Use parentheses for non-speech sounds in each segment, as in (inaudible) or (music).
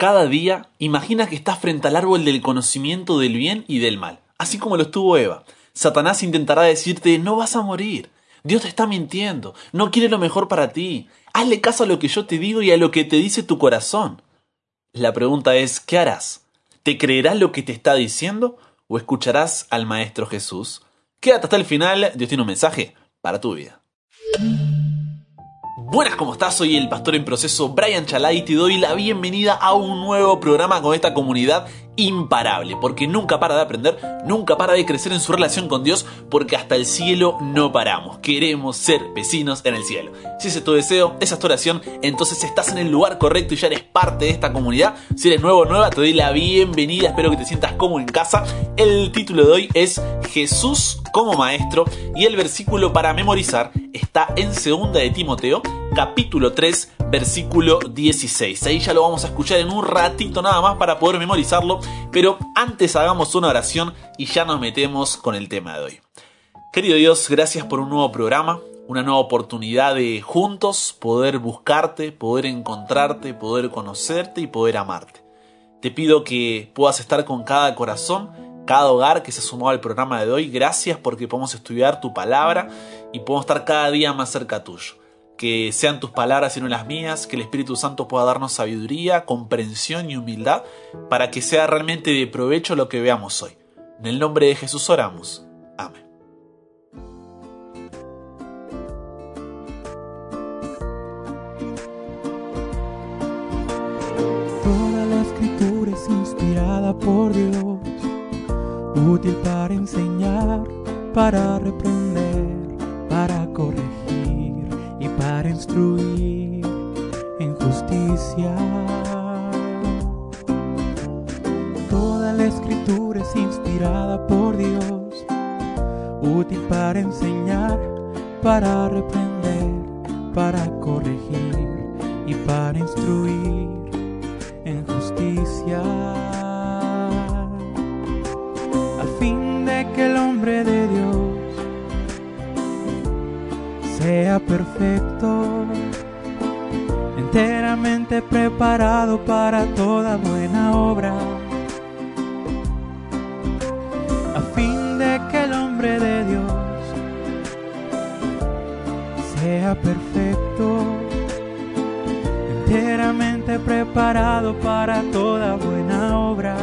Cada día imagina que estás frente al árbol del conocimiento del bien y del mal, así como lo estuvo Eva. Satanás intentará decirte no vas a morir. Dios te está mintiendo, no quiere lo mejor para ti. Hazle caso a lo que yo te digo y a lo que te dice tu corazón. La pregunta es, ¿qué harás? ¿Te creerás lo que te está diciendo o escucharás al Maestro Jesús? Quédate hasta el final, Dios tiene un mensaje para tu vida. Buenas, ¿cómo estás? Soy el pastor en proceso Brian Chalai y te doy la bienvenida a un nuevo programa con esta comunidad imparable, porque nunca para de aprender, nunca para de crecer en su relación con Dios, porque hasta el cielo no paramos. Queremos ser vecinos en el cielo. Si ese es tu deseo, esa es tu oración, entonces estás en el lugar correcto y ya eres parte de esta comunidad. Si eres nuevo o nueva, te doy la bienvenida, espero que te sientas como en casa. El título de hoy es Jesús como Maestro y el versículo para memorizar está en segunda de Timoteo capítulo 3, versículo 16. Ahí ya lo vamos a escuchar en un ratito nada más para poder memorizarlo, pero antes hagamos una oración y ya nos metemos con el tema de hoy. Querido Dios, gracias por un nuevo programa, una nueva oportunidad de juntos poder buscarte, poder encontrarte, poder conocerte y poder amarte. Te pido que puedas estar con cada corazón, cada hogar que se ha sumado al programa de hoy. Gracias porque podemos estudiar tu palabra y podemos estar cada día más cerca tuyo que sean tus palabras y no las mías, que el Espíritu Santo pueda darnos sabiduría, comprensión y humildad para que sea realmente de provecho lo que veamos hoy. En el nombre de Jesús oramos. Amén. Toda la escritura es inspirada por Dios, útil para enseñar, para reprender, para para instruir en justicia. Toda la escritura es inspirada por Dios, útil para enseñar, para reprender, para corregir y para instruir en justicia. Sea perfecto, enteramente preparado para toda buena obra. A fin de que el hombre de Dios sea perfecto, enteramente preparado para toda buena obra.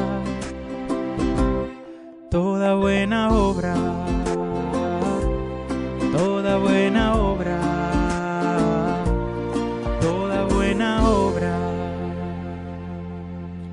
Toda buena obra toda buena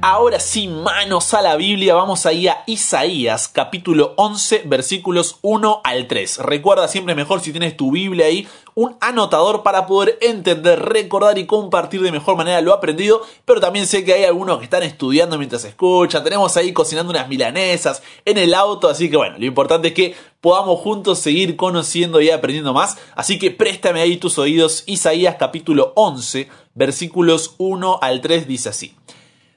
Ahora sí, manos a la Biblia, vamos ahí a Isaías capítulo 11 versículos 1 al 3. Recuerda siempre mejor si tienes tu Biblia ahí, un anotador para poder entender, recordar y compartir de mejor manera lo aprendido, pero también sé que hay algunos que están estudiando mientras escuchan, tenemos ahí cocinando unas milanesas en el auto, así que bueno, lo importante es que podamos juntos seguir conociendo y aprendiendo más, así que préstame ahí tus oídos, Isaías capítulo 11 versículos 1 al 3 dice así.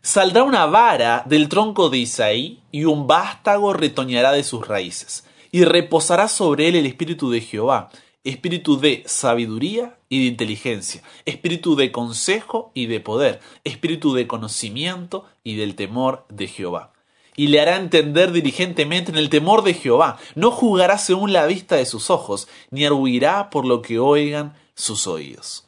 Saldrá una vara del tronco de Isaí y un vástago retoñará de sus raíces, y reposará sobre él el espíritu de Jehová, espíritu de sabiduría y de inteligencia, espíritu de consejo y de poder, espíritu de conocimiento y del temor de Jehová. Y le hará entender diligentemente en el temor de Jehová, no jugará según la vista de sus ojos, ni arguirá por lo que oigan sus oídos.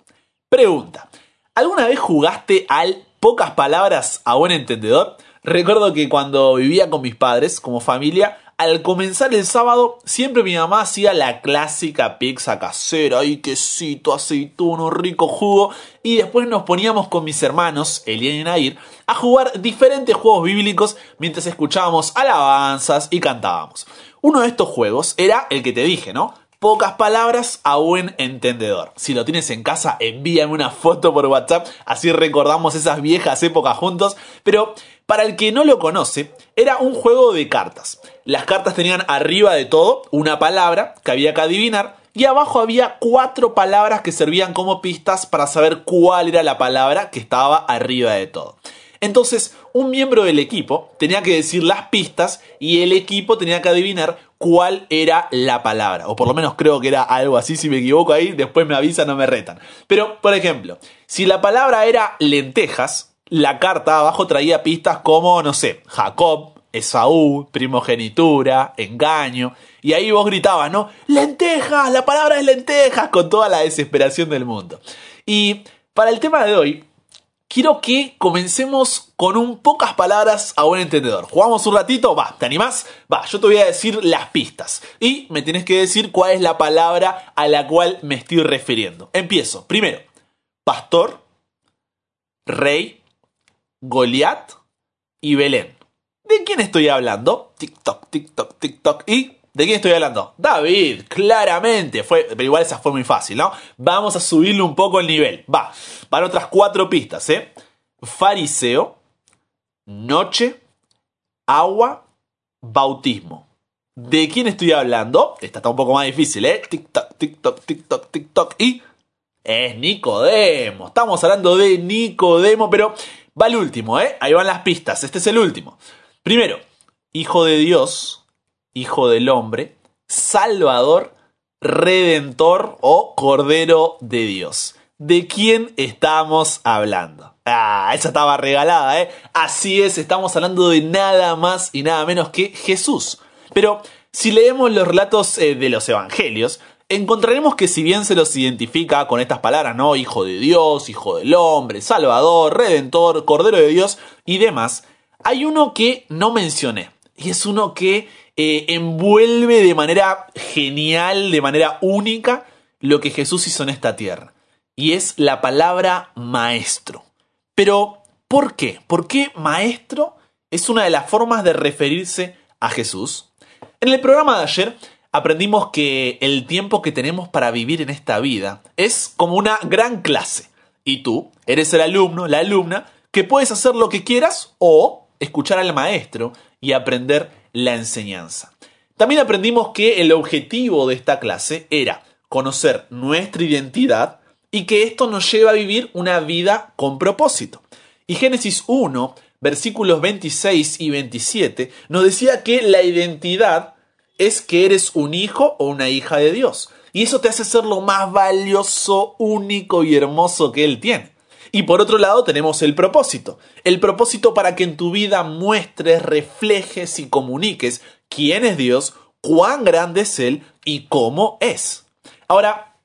Pregunta, ¿alguna vez jugaste al pocas palabras a buen entendedor? Recuerdo que cuando vivía con mis padres, como familia, al comenzar el sábado, siempre mi mamá hacía la clásica pizza casera, y quesito, aceituno, rico jugo, y después nos poníamos con mis hermanos, Elian y Nair, a jugar diferentes juegos bíblicos mientras escuchábamos alabanzas y cantábamos. Uno de estos juegos era el que te dije, ¿no? Pocas palabras a buen entendedor. Si lo tienes en casa, envíame una foto por WhatsApp, así recordamos esas viejas épocas juntos. Pero para el que no lo conoce, era un juego de cartas. Las cartas tenían arriba de todo una palabra que había que adivinar y abajo había cuatro palabras que servían como pistas para saber cuál era la palabra que estaba arriba de todo. Entonces, un miembro del equipo tenía que decir las pistas y el equipo tenía que adivinar cuál era la palabra. O por lo menos creo que era algo así, si me equivoco ahí, después me avisan, no me retan. Pero, por ejemplo, si la palabra era lentejas, la carta abajo traía pistas como, no sé, Jacob, Esaú, primogenitura, engaño. Y ahí vos gritabas, ¿no? Lentejas, la palabra es lentejas, con toda la desesperación del mundo. Y para el tema de hoy, quiero que comencemos con un pocas palabras a buen entendedor. ¿Jugamos un ratito? Va, ¿te animás? Va, yo te voy a decir las pistas. Y me tienes que decir cuál es la palabra a la cual me estoy refiriendo. Empiezo. Primero, pastor, rey, Goliat y Belén. ¿De quién estoy hablando? TikTok, TikTok, TikTok. ¿Y de quién estoy hablando? David, claramente. Fue, pero igual esa fue muy fácil, ¿no? Vamos a subirle un poco el nivel. Va, para otras cuatro pistas, ¿eh? Fariseo, noche, agua, bautismo. ¿De quién estoy hablando? Esta está un poco más difícil, ¿eh? TikTok, TikTok. Y es Nicodemo. Estamos hablando de Nicodemo, pero va el último, ¿eh? Ahí van las pistas. Este es el último. Primero, hijo de Dios, hijo del hombre, salvador, redentor o cordero de Dios. ¿De quién estamos hablando? Ah, esa estaba regalada, ¿eh? Así es, estamos hablando de nada más y nada menos que Jesús. Pero si leemos los relatos eh, de los evangelios, encontraremos que si bien se los identifica con estas palabras, ¿no? Hijo de Dios, Hijo del hombre, Salvador, Redentor, Cordero de Dios y demás, hay uno que no mencioné. Y es uno que eh, envuelve de manera genial, de manera única, lo que Jesús hizo en esta tierra. Y es la palabra maestro. Pero, ¿por qué? ¿Por qué maestro es una de las formas de referirse a Jesús? En el programa de ayer aprendimos que el tiempo que tenemos para vivir en esta vida es como una gran clase. Y tú eres el alumno, la alumna, que puedes hacer lo que quieras o escuchar al maestro y aprender la enseñanza. También aprendimos que el objetivo de esta clase era conocer nuestra identidad y que esto nos lleva a vivir una vida con propósito. Y Génesis 1, versículos 26 y 27, nos decía que la identidad es que eres un hijo o una hija de Dios. Y eso te hace ser lo más valioso, único y hermoso que Él tiene. Y por otro lado tenemos el propósito. El propósito para que en tu vida muestres, reflejes y comuniques quién es Dios, cuán grande es Él y cómo es. Ahora,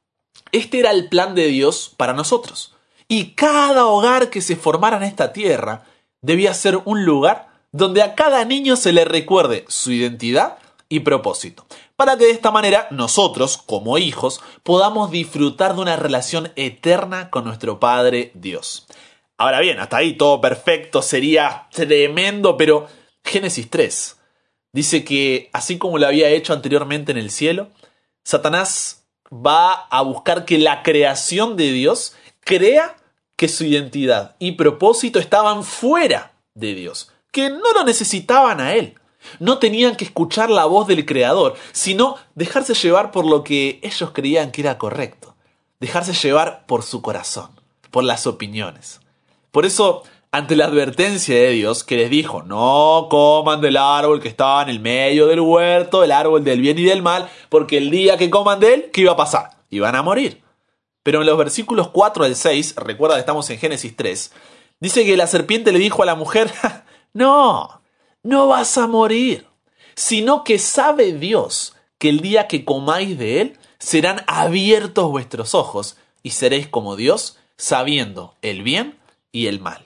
este era el plan de Dios para nosotros. Y cada hogar que se formara en esta tierra debía ser un lugar donde a cada niño se le recuerde su identidad y propósito, para que de esta manera nosotros, como hijos, podamos disfrutar de una relación eterna con nuestro Padre Dios. Ahora bien, hasta ahí todo perfecto, sería tremendo, pero Génesis 3 dice que, así como lo había hecho anteriormente en el cielo, Satanás va a buscar que la creación de Dios crea que su identidad y propósito estaban fuera de Dios, que no lo necesitaban a Él. No tenían que escuchar la voz del Creador, sino dejarse llevar por lo que ellos creían que era correcto. Dejarse llevar por su corazón, por las opiniones. Por eso, ante la advertencia de Dios que les dijo, no coman del árbol que estaba en el medio del huerto, el árbol del bien y del mal, porque el día que coman de él, ¿qué iba a pasar? Iban a morir. Pero en los versículos 4 al 6, recuerda que estamos en Génesis 3, dice que la serpiente le dijo a la mujer, (laughs) no, no vas a morir, sino que sabe Dios que el día que comáis de él serán abiertos vuestros ojos y seréis como Dios, sabiendo el bien y el mal.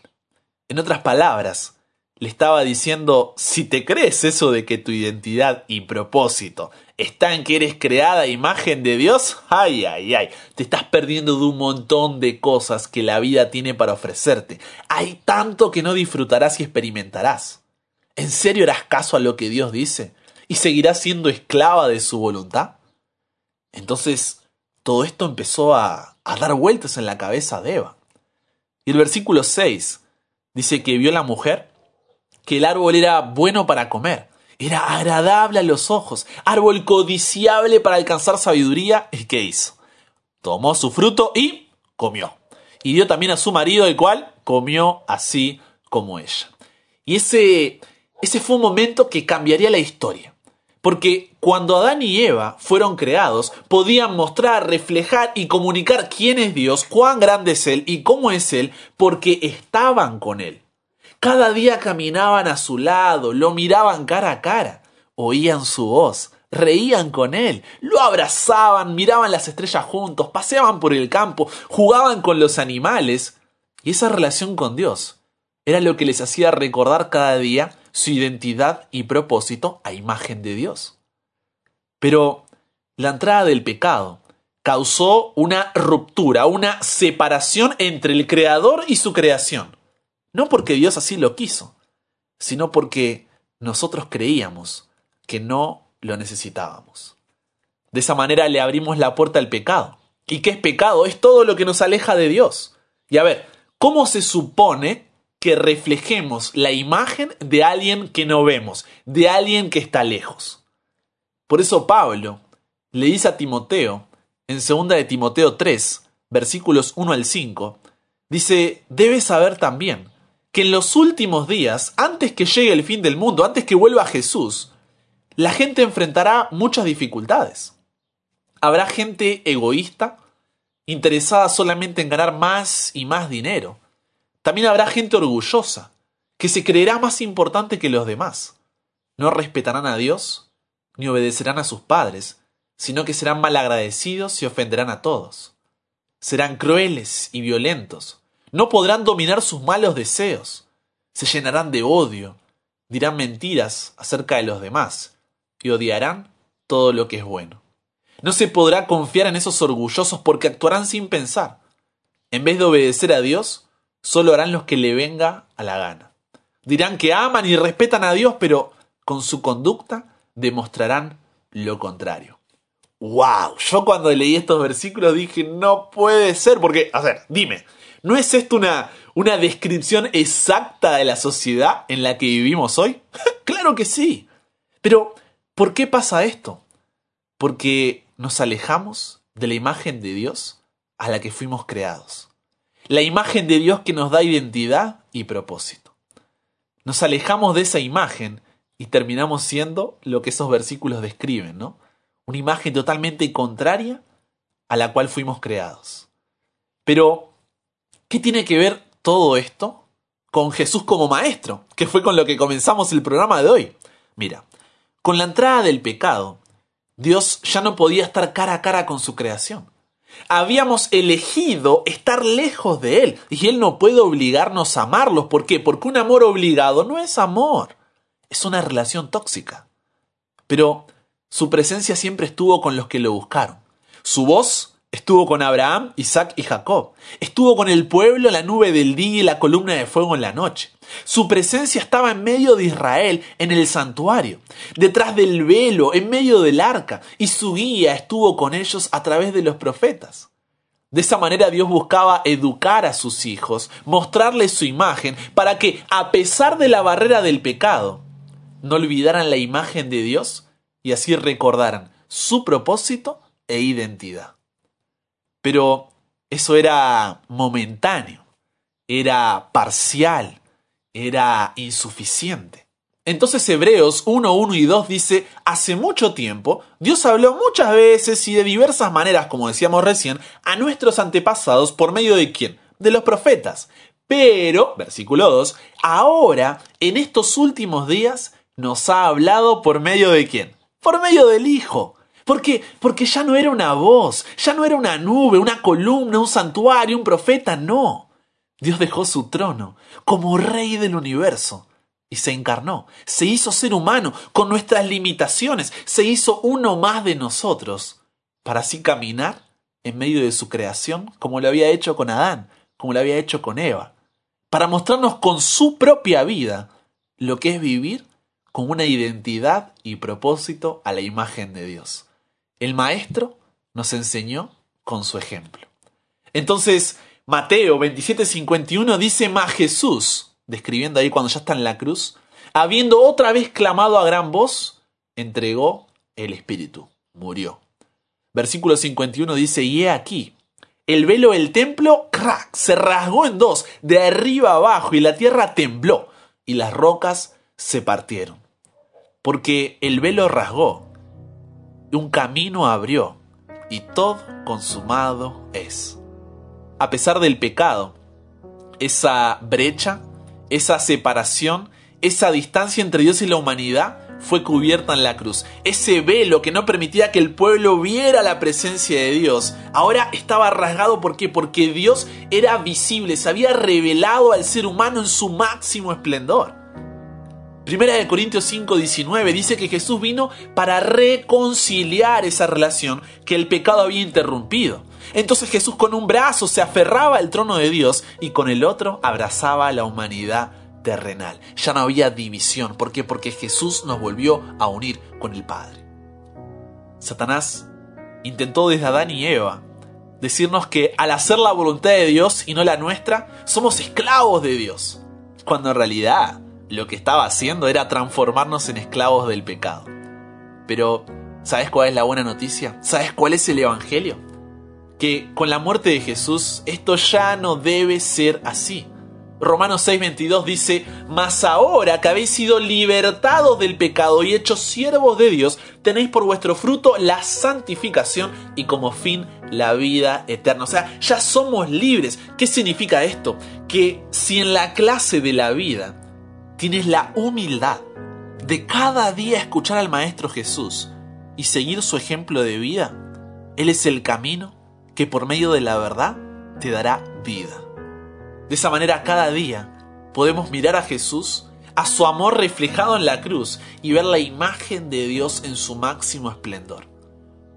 En otras palabras, le estaba diciendo, si te crees eso de que tu identidad y propósito está en que eres creada imagen de Dios, ay, ay, ay, te estás perdiendo de un montón de cosas que la vida tiene para ofrecerte. Hay tanto que no disfrutarás y experimentarás. ¿En serio harás caso a lo que Dios dice? ¿Y seguirás siendo esclava de su voluntad? Entonces, todo esto empezó a, dar vueltas en la cabeza de Eva. Y el versículo 6 dice que vio la mujer que el árbol era bueno para comer, era agradable a los ojos, árbol codiciable para alcanzar sabiduría. ¿Y qué hizo? Tomó su fruto y comió. Y dio también a su marido, el cual comió así como ella. Y ese ese fue un momento que cambiaría la historia. Porque cuando Adán y Eva fueron creados, podían mostrar, reflejar y comunicar quién es Dios, cuán grande es Él y cómo es Él, porque estaban con Él. Cada día caminaban a su lado, lo miraban cara a cara, oían su voz, reían con Él, lo abrazaban, miraban las estrellas juntos, paseaban por el campo, jugaban con los animales. Y esa relación con Dios era lo que les hacía recordar cada día su identidad y propósito a imagen de Dios. Pero la entrada del pecado causó una ruptura, una separación entre el Creador y su creación. No porque Dios así lo quiso, sino porque nosotros creíamos que no lo necesitábamos. De esa manera le abrimos la puerta al pecado. ¿Y qué es pecado? Es todo lo que nos aleja de Dios. Y a ver, ¿cómo se supone que reflejemos la imagen de alguien que no vemos, de alguien que está lejos. Por eso Pablo le dice a Timoteo, en 2 de Timoteo 3, versículos 1 al 5, dice, debes saber también que en los últimos días, antes que llegue el fin del mundo, antes que vuelva Jesús, la gente enfrentará muchas dificultades. Habrá gente egoísta, interesada solamente en ganar más y más dinero también habrá gente orgullosa, que se creerá más importante que los demás. No respetarán a Dios, ni obedecerán a sus padres, sino que serán malagradecidos y ofenderán a todos. Serán crueles y violentos, no podrán dominar sus malos deseos, se llenarán de odio, dirán mentiras acerca de los demás, y odiarán todo lo que es bueno. No se podrá confiar en esos orgullosos porque actuarán sin pensar. En vez de obedecer a Dios, solo harán los que le venga a la gana. Dirán que aman y respetan a Dios, pero con su conducta demostrarán lo contrario. ¡Wow! Yo cuando leí estos versículos dije, no puede ser, porque, a ver, dime, ¿no es esto una, una descripción exacta de la sociedad en la que vivimos hoy? (laughs) claro que sí. Pero, ¿por qué pasa esto? Porque nos alejamos de la imagen de Dios a la que fuimos creados la imagen de Dios que nos da identidad y propósito. Nos alejamos de esa imagen y terminamos siendo lo que esos versículos describen, ¿no? Una imagen totalmente contraria a la cual fuimos creados. Pero, ¿qué tiene que ver todo esto con Jesús como maestro? Que fue con lo que comenzamos el programa de hoy. Mira, con la entrada del pecado, Dios ya no podía estar cara a cara con su creación habíamos elegido estar lejos de Él. Y Él no puede obligarnos a amarlos. ¿Por qué? Porque un amor obligado no es amor. Es una relación tóxica. Pero su presencia siempre estuvo con los que lo buscaron. Su voz Estuvo con Abraham, Isaac y Jacob. Estuvo con el pueblo la nube del día y la columna de fuego en la noche. Su presencia estaba en medio de Israel, en el santuario, detrás del velo, en medio del arca, y su guía estuvo con ellos a través de los profetas. De esa manera Dios buscaba educar a sus hijos, mostrarles su imagen, para que, a pesar de la barrera del pecado, no olvidaran la imagen de Dios y así recordaran su propósito e identidad. Pero eso era momentáneo, era parcial, era insuficiente. Entonces Hebreos 1, 1 y 2 dice, hace mucho tiempo Dios habló muchas veces y de diversas maneras, como decíamos recién, a nuestros antepasados por medio de quién? De los profetas. Pero, versículo 2, ahora, en estos últimos días, nos ha hablado por medio de quién? Por medio del Hijo ¿Por qué? Porque ya no era una voz, ya no era una nube, una columna, un santuario, un profeta, no. Dios dejó su trono como rey del universo y se encarnó, se hizo ser humano con nuestras limitaciones, se hizo uno más de nosotros, para así caminar en medio de su creación como lo había hecho con Adán, como lo había hecho con Eva, para mostrarnos con su propia vida lo que es vivir con una identidad y propósito a la imagen de Dios. El maestro nos enseñó con su ejemplo. Entonces, Mateo 27:51 dice, más Jesús, describiendo ahí cuando ya está en la cruz, habiendo otra vez clamado a gran voz, entregó el Espíritu, murió. Versículo 51 dice, y he aquí, el velo del templo, crack, se rasgó en dos, de arriba abajo, y la tierra tembló, y las rocas se partieron. porque el velo rasgó, un camino abrió, y todo consumado es. A pesar del pecado, esa brecha, esa separación, esa distancia entre Dios y la humanidad fue cubierta en la cruz. Ese velo que no permitía que el pueblo viera la presencia de Dios, ahora estaba rasgado ¿por qué? Porque Dios era visible, se había revelado al ser humano en su máximo esplendor. Primera de Corintios 5, 19 dice que Jesús vino para reconciliar esa relación que el pecado había interrumpido. Entonces Jesús con un brazo se aferraba al trono de Dios y con el otro abrazaba a la humanidad terrenal. Ya no había división. ¿Por qué? Porque Jesús nos volvió a unir con el Padre. Satanás intentó desde Adán y Eva decirnos que al hacer la voluntad de Dios y no la nuestra, somos esclavos de Dios. Cuando en realidad lo que estaba haciendo era transformarnos en esclavos del pecado. Pero, ¿sabes cuál es la buena noticia? ¿Sabes cuál es el Evangelio? Que con la muerte de Jesús esto ya no debe ser así. Romanos 6:22 dice, Mas ahora que habéis sido libertados del pecado y hechos siervos de Dios, tenéis por vuestro fruto la santificación y como fin la vida eterna. O sea, ya somos libres. ¿Qué significa esto? Que si en la clase de la vida tienes la humildad de cada día escuchar al Maestro Jesús y seguir su ejemplo de vida, Él es el camino que por medio de la verdad te dará vida. De esa manera cada día podemos mirar a Jesús, a su amor reflejado en la cruz y ver la imagen de Dios en su máximo esplendor.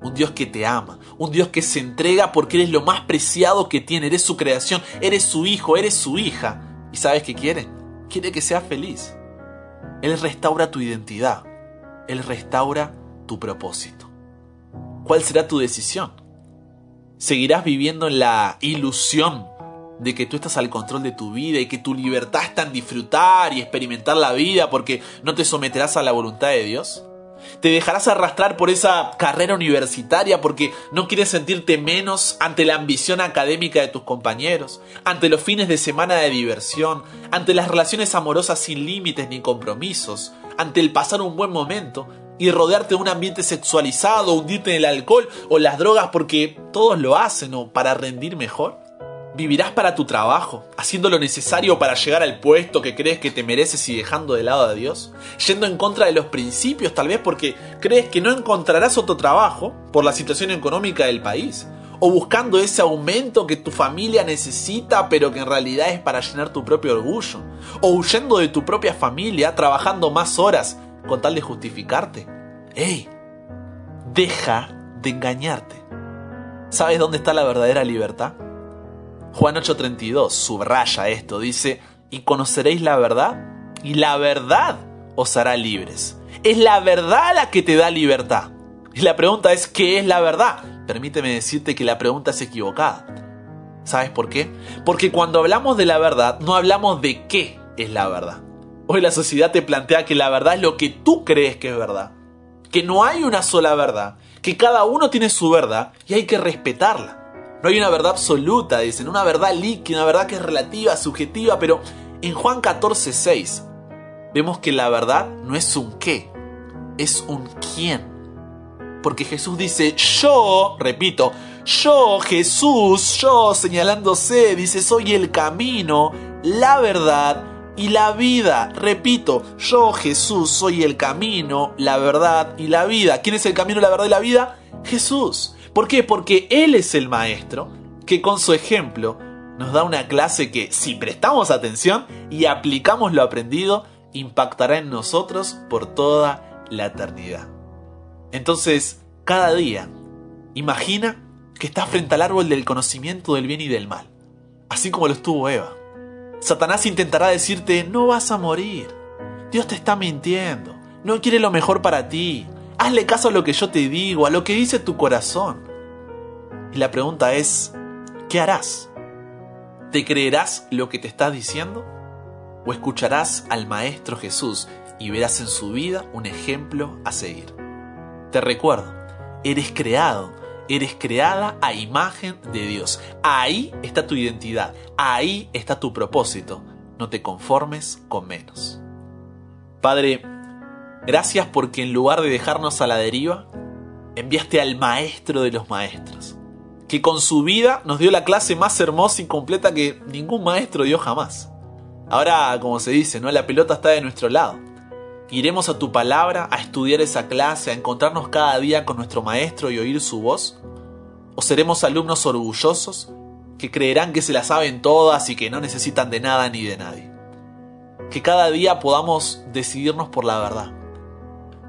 Un Dios que te ama, un Dios que se entrega porque eres lo más preciado que tiene, eres su creación, eres su hijo, eres su hija. ¿Y sabes qué quiere? Quiere que seas feliz. Él restaura tu identidad, Él restaura tu propósito. ¿Cuál será tu decisión? ¿Seguirás viviendo en la ilusión de que tú estás al control de tu vida y que tu libertad está en disfrutar y experimentar la vida porque no te someterás a la voluntad de Dios? ¿Te dejarás arrastrar por esa carrera universitaria porque no quieres sentirte menos ante la ambición académica de tus compañeros, ante los fines de semana de diversión, ante las relaciones amorosas sin límites ni compromisos, ante el pasar un buen momento y rodearte de un ambiente sexualizado, hundirte en el alcohol o las drogas porque todos lo hacen o para rendir mejor? Vivirás para tu trabajo, haciendo lo necesario para llegar al puesto que crees que te mereces y dejando de lado a Dios, yendo en contra de los principios tal vez porque crees que no encontrarás otro trabajo por la situación económica del país, o buscando ese aumento que tu familia necesita pero que en realidad es para llenar tu propio orgullo, o huyendo de tu propia familia trabajando más horas con tal de justificarte. ¡Ey! Deja de engañarte. ¿Sabes dónde está la verdadera libertad? Juan 8:32 subraya esto, dice, y conoceréis la verdad, y la verdad os hará libres. Es la verdad la que te da libertad. Y la pregunta es, ¿qué es la verdad? Permíteme decirte que la pregunta es equivocada. ¿Sabes por qué? Porque cuando hablamos de la verdad, no hablamos de qué es la verdad. Hoy la sociedad te plantea que la verdad es lo que tú crees que es verdad. Que no hay una sola verdad. Que cada uno tiene su verdad y hay que respetarla. No hay una verdad absoluta, dicen, una verdad líquida, una verdad que es relativa, subjetiva, pero en Juan 14, 6 vemos que la verdad no es un qué, es un quién. Porque Jesús dice, yo, repito, yo, Jesús, yo, señalándose, dice, soy el camino, la verdad y la vida. Repito, yo, Jesús, soy el camino, la verdad y la vida. ¿Quién es el camino, la verdad y la vida? Jesús. ¿Por qué? Porque Él es el maestro que con su ejemplo nos da una clase que si prestamos atención y aplicamos lo aprendido, impactará en nosotros por toda la eternidad. Entonces, cada día, imagina que estás frente al árbol del conocimiento del bien y del mal, así como lo estuvo Eva. Satanás intentará decirte, no vas a morir, Dios te está mintiendo, no quiere lo mejor para ti, Hazle caso a lo que yo te digo, a lo que dice tu corazón. Y la pregunta es, ¿qué harás? ¿Te creerás lo que te estás diciendo? ¿O escucharás al Maestro Jesús y verás en su vida un ejemplo a seguir? Te recuerdo, eres creado, eres creada a imagen de Dios. Ahí está tu identidad, ahí está tu propósito. No te conformes con menos. Padre, Gracias porque en lugar de dejarnos a la deriva, enviaste al maestro de los maestros, que con su vida nos dio la clase más hermosa y completa que ningún maestro dio jamás. Ahora, como se dice, ¿no? La pelota está de nuestro lado. ¿Iremos a tu palabra a estudiar esa clase, a encontrarnos cada día con nuestro maestro y oír su voz? ¿O seremos alumnos orgullosos que creerán que se la saben todas y que no necesitan de nada ni de nadie? Que cada día podamos decidirnos por la verdad.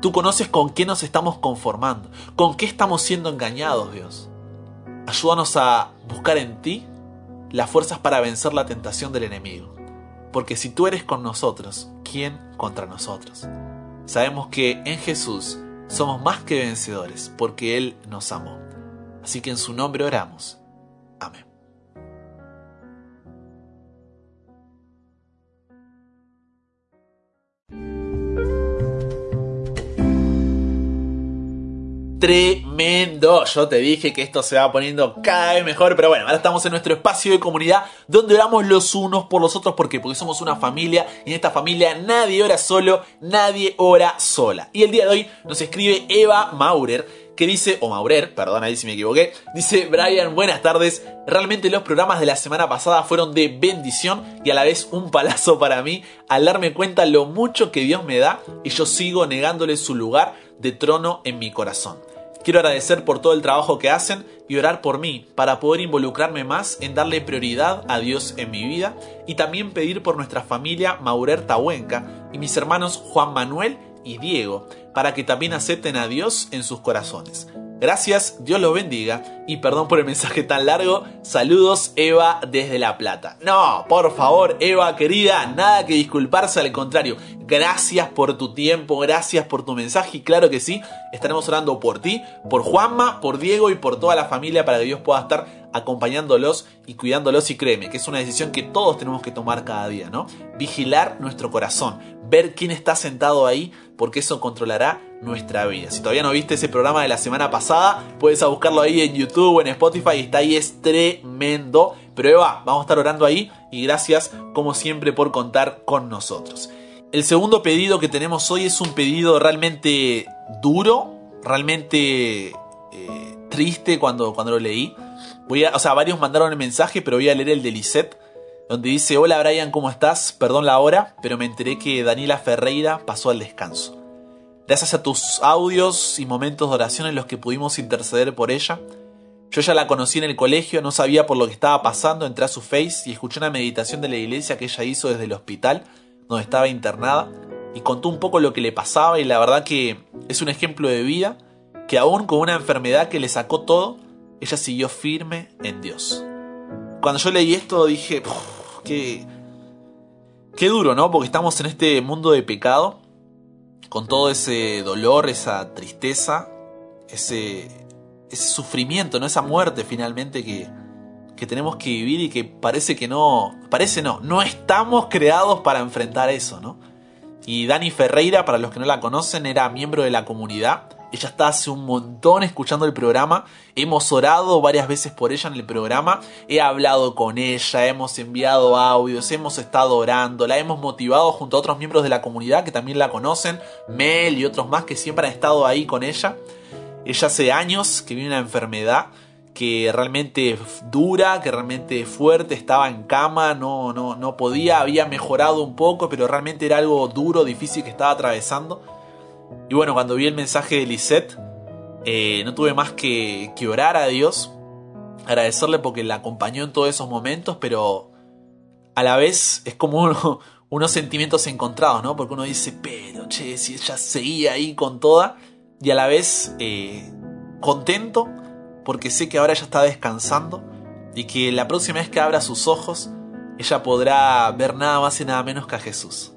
Tú conoces con qué nos estamos conformando, con qué estamos siendo engañados, Dios. Ayúdanos a buscar en ti las fuerzas para vencer la tentación del enemigo. Porque si tú eres con nosotros, ¿quién contra nosotros? Sabemos que en Jesús somos más que vencedores porque Él nos amó. Así que en su nombre oramos. Tremendo. Yo te dije que esto se va poniendo cada vez mejor, pero bueno, ahora estamos en nuestro espacio de comunidad donde oramos los unos por los otros porque, porque somos una familia y en esta familia nadie ora solo, nadie ora sola. Y el día de hoy nos escribe Eva Maurer que dice, o Maurer, perdón ahí si me equivoqué, dice Brian, buenas tardes, realmente los programas de la semana pasada fueron de bendición y a la vez un palazo para mí al darme cuenta lo mucho que Dios me da y yo sigo negándole su lugar de trono en mi corazón. Quiero agradecer por todo el trabajo que hacen y orar por mí para poder involucrarme más en darle prioridad a Dios en mi vida y también pedir por nuestra familia Maurer Tahuenca y mis hermanos Juan Manuel y Diego para que también acepten a Dios en sus corazones. Gracias, Dios los bendiga y perdón por el mensaje tan largo. Saludos Eva desde La Plata. No, por favor, Eva querida, nada que disculparse, al contrario. Gracias por tu tiempo, gracias por tu mensaje y claro que sí, estaremos orando por ti, por Juanma, por Diego y por toda la familia para que Dios pueda estar acompañándolos y cuidándolos y créeme que es una decisión que todos tenemos que tomar cada día, ¿no? Vigilar nuestro corazón, ver quién está sentado ahí porque eso controlará nuestra vida. Si todavía no viste ese programa de la semana pasada, puedes buscarlo ahí en YouTube o en Spotify, está ahí, es tremendo. Pero Eva, vamos a estar orando ahí y gracias como siempre por contar con nosotros. El segundo pedido que tenemos hoy es un pedido realmente duro, realmente eh, triste cuando, cuando lo leí. Voy o sea, varios mandaron el mensaje, pero voy a leer el de Lisette, donde dice, hola Brian, ¿cómo estás? Perdón la hora, pero me enteré que Daniela Ferreira pasó al descanso. Gracias a tus audios y momentos de oración en los que pudimos interceder por ella. Yo ya la conocí en el colegio, no sabía por lo que estaba pasando, entré a su face y escuché una meditación de la iglesia que ella hizo desde el hospital, donde estaba internada, y contó un poco lo que le pasaba y la verdad que es un ejemplo de vida, que aún con una enfermedad que le sacó todo, ella siguió firme en Dios. Cuando yo leí esto dije, qué, qué duro, ¿no? Porque estamos en este mundo de pecado con todo ese dolor, esa tristeza, ese, ese sufrimiento, ¿no? esa muerte finalmente que, que tenemos que vivir y que parece que no, parece no, no estamos creados para enfrentar eso, ¿no? Y Dani Ferreira, para los que no la conocen, era miembro de la comunidad ella está hace un montón escuchando el programa. Hemos orado varias veces por ella en el programa. He hablado con ella, hemos enviado audios, hemos estado orando, la hemos motivado junto a otros miembros de la comunidad que también la conocen, Mel y otros más que siempre han estado ahí con ella. Ella hace años que vive una enfermedad que realmente dura, que realmente fuerte, estaba en cama, no, no, no podía, había mejorado un poco, pero realmente era algo duro, difícil que estaba atravesando. Y bueno, cuando vi el mensaje de Lisette, eh, no tuve más que, que orar a Dios, agradecerle porque la acompañó en todos esos momentos, pero a la vez es como (laughs) unos sentimientos encontrados, ¿no? Porque uno dice, pero che, si ella seguía ahí con toda, y a la vez eh, contento porque sé que ahora ella está descansando y que la próxima vez que abra sus ojos, ella podrá ver nada más y nada menos que a Jesús.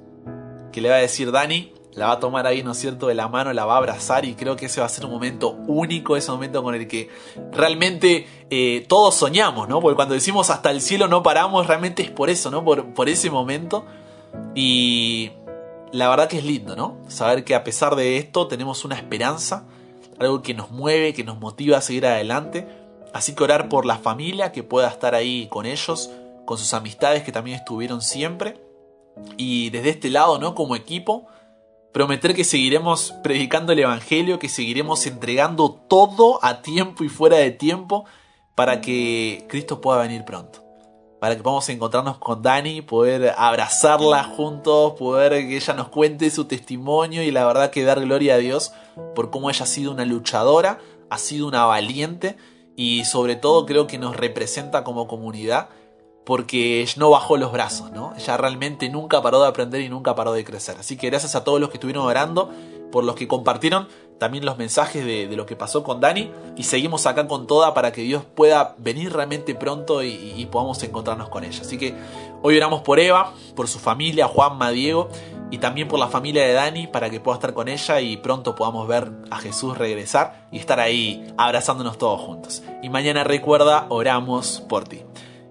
Que le va a decir, Dani, la va a tomar ahí, ¿no es cierto?, de la mano, la va a abrazar y creo que ese va a ser un momento único, ese momento con el que realmente eh, todos soñamos, ¿no? Porque cuando decimos hasta el cielo no paramos, realmente es por eso, ¿no? Por, por ese momento. Y la verdad que es lindo, ¿no? Saber que a pesar de esto tenemos una esperanza, algo que nos mueve, que nos motiva a seguir adelante. Así que orar por la familia que pueda estar ahí con ellos, con sus amistades que también estuvieron siempre. Y desde este lado, ¿no? Como equipo, prometer que seguiremos predicando el Evangelio, que seguiremos entregando todo a tiempo y fuera de tiempo para que Cristo pueda venir pronto. Para que podamos encontrarnos con Dani, poder abrazarla juntos, poder que ella nos cuente su testimonio y la verdad que dar gloria a Dios por cómo ella ha sido una luchadora, ha sido una valiente y sobre todo creo que nos representa como comunidad porque no bajó los brazos, ¿no? Ella realmente nunca paró de aprender y nunca paró de crecer. Así que gracias a todos los que estuvieron orando, por los que compartieron también los mensajes de, lo que pasó con Dani y seguimos acá con toda para que Dios pueda venir realmente pronto y, y podamos encontrarnos con ella. Así que hoy oramos por Eva, por su familia, Juanma, Diego y también por la familia de Dani para que pueda estar con ella y pronto podamos ver a Jesús regresar y estar ahí abrazándonos todos juntos. Y mañana recuerda, oramos por ti.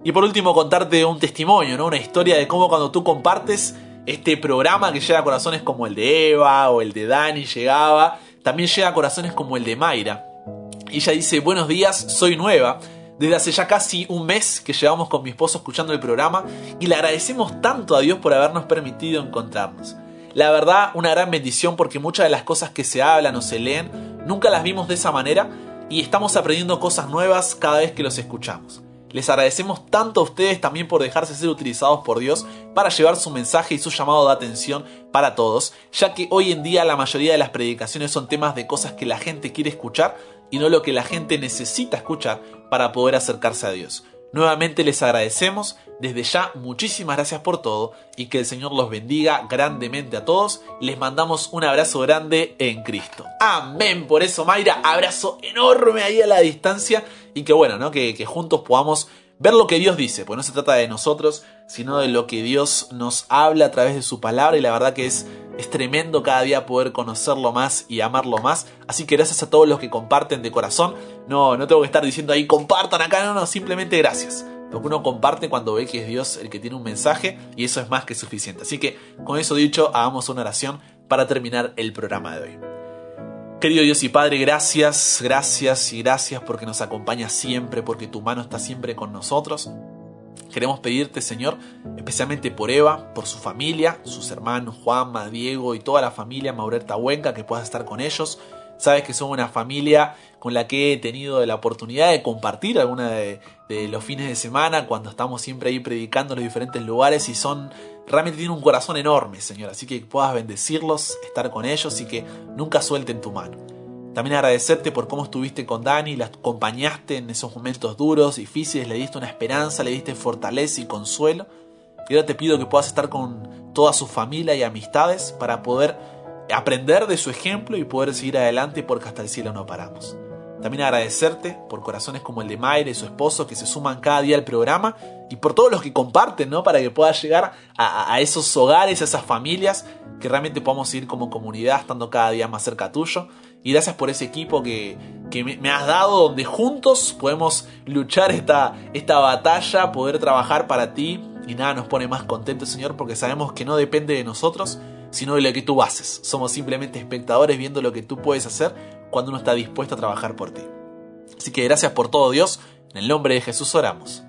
Y por último, contarte un testimonio, ¿no? Una historia de cómo cuando tú compartes este programa que llega a corazones como el de Eva o el de Dani llegaba, también llega a corazones como el de Mayra. Ella dice, buenos días, soy nueva. Desde hace ya casi un mes que llevamos con mi esposo escuchando el programa y le agradecemos tanto a Dios por habernos permitido encontrarnos. La verdad, una gran bendición porque muchas de las cosas que se hablan o se leen nunca las vimos de esa manera y estamos aprendiendo cosas nuevas cada vez que los escuchamos. Les agradecemos tanto a ustedes también por dejarse ser utilizados por Dios para llevar su mensaje y su llamado de atención para todos, ya que hoy en día la mayoría de las predicaciones son temas de cosas que la gente quiere escuchar y no lo que la gente necesita escuchar para poder acercarse a Dios. Nuevamente les agradecemos, desde ya muchísimas gracias por todo y que el Señor los bendiga grandemente a todos. Les mandamos un abrazo grande en Cristo. Amén. Por eso, Mayra, abrazo enorme ahí a la distancia y que bueno, ¿no? Que, juntos podamos ver lo que Dios dice, pues no se trata de nosotros, sino de lo que Dios nos habla a través de su palabra y la verdad que es, es tremendo cada día poder conocerlo más y amarlo más. Así que gracias a todos los que comparten de corazón. No, no tengo que estar diciendo ahí compartan acá, no, no, simplemente gracias. Lo que uno comparte cuando ve que es Dios el que tiene un mensaje y eso es más que suficiente. Así que con eso dicho, hagamos una oración para terminar el programa de hoy. Querido Dios y Padre, gracias, gracias y gracias porque nos acompañas siempre, porque tu mano está siempre con nosotros. Queremos pedirte, Señor, especialmente por Eva, por su familia, sus hermanos Juanma, Diego y toda la familia Maurerta Huenca, que puedas estar con ellos. Sabes que son una familia con la que he tenido la oportunidad de compartir alguna de, de, los fines de semana cuando estamos siempre ahí predicando en los diferentes lugares y son realmente tienen un corazón enorme, Señor, así que puedas bendecirlos, estar con ellos y que nunca suelten tu mano. También agradecerte por cómo estuviste con Dani, la acompañaste en esos momentos duros, difíciles, le diste una esperanza, le diste fortaleza y consuelo. Y ahora te pido que puedas estar con toda su familia y amistades para poder aprender de su ejemplo y poder seguir adelante porque hasta el cielo no paramos. También agradecerte por corazones como el de Mayra y su esposo que se suman cada día al programa y por todos los que comparten, ¿no? Para que pueda llegar a, esos hogares, a esas familias, que realmente podamos ir como comunidad estando cada día más cerca tuyo. Y gracias por ese equipo que, me, has dado, donde juntos podemos luchar esta, esta batalla, poder trabajar para ti. Y nada nos pone más contentos, Señor, porque sabemos que no depende de nosotros, sino de lo que tú haces. Somos simplemente espectadores viendo lo que tú puedes hacer cuando uno está dispuesto a trabajar por ti. Así que gracias por todo Dios, en el nombre de Jesús oramos.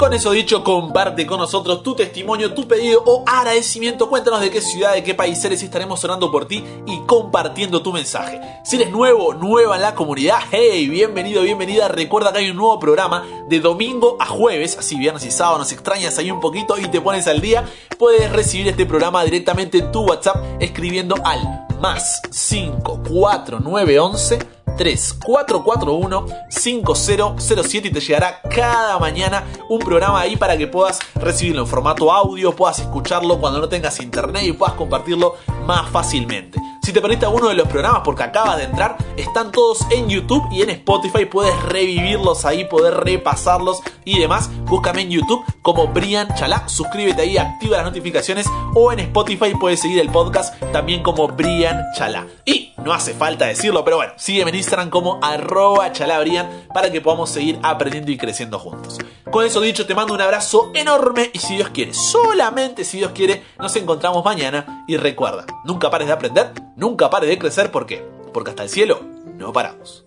Con eso dicho, comparte con nosotros tu testimonio, tu pedido o agradecimiento. Cuéntanos de qué ciudad, de qué país eres y estaremos orando por ti y compartiendo tu mensaje. Si eres nuevo, nueva en la comunidad, hey, bienvenido, bienvenida. Recuerda que hay un nuevo programa de domingo a jueves, así viernes y sábado, nos extrañas ahí un poquito y te pones al día. Puedes recibir este programa directamente en tu WhatsApp escribiendo al más 54911 3441 5007 y te llegará cada mañana un programa ahí para que puedas recibirlo en formato audio, puedas escucharlo cuando no tengas internet y puedas compartirlo más fácilmente. Si te perdiste alguno de los programas porque acabas de entrar, están todos en YouTube y en Spotify. Puedes revivirlos ahí, poder repasarlos y demás. Búscame en YouTube como Brian Chalá. Suscríbete ahí, activa las notificaciones. O en Spotify puedes seguir el podcast también como Brian Chalá. Y no hace falta decirlo, pero bueno, sígueme en Instagram como arroba chalabrian para que podamos seguir aprendiendo y creciendo juntos. Con eso dicho, te mando un abrazo enorme y si Dios quiere, solamente si Dios quiere, nos encontramos mañana y recuerda, nunca pares de aprender, nunca pares de crecer, ¿por qué? Porque hasta el cielo no paramos.